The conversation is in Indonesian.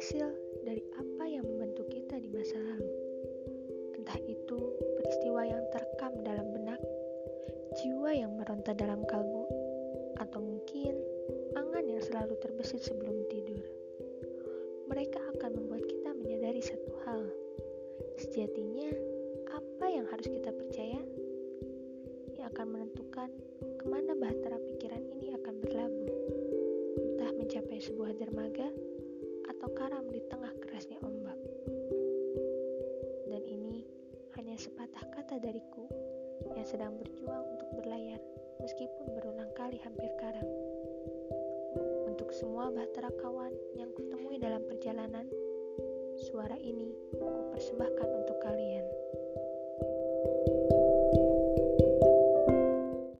hasil dari apa yang membentuk kita di masa lalu. Entah itu peristiwa yang terekam dalam benak, jiwa yang meronta dalam kalbu, atau mungkin angan yang selalu terbesit sebelum tidur. Mereka akan membuat kita menyadari satu hal. Sejatinya, apa yang harus kita percaya yang akan menentukan ke mana bahtera pikiran ini akan berlabuh. Entah mencapai sebuah dermaga sepatah kata dariku yang sedang berjuang untuk berlayar meskipun berulang kali hampir karam. Untuk semua bahtera kawan yang kutemui dalam perjalanan, suara ini ku persembahkan untuk kalian.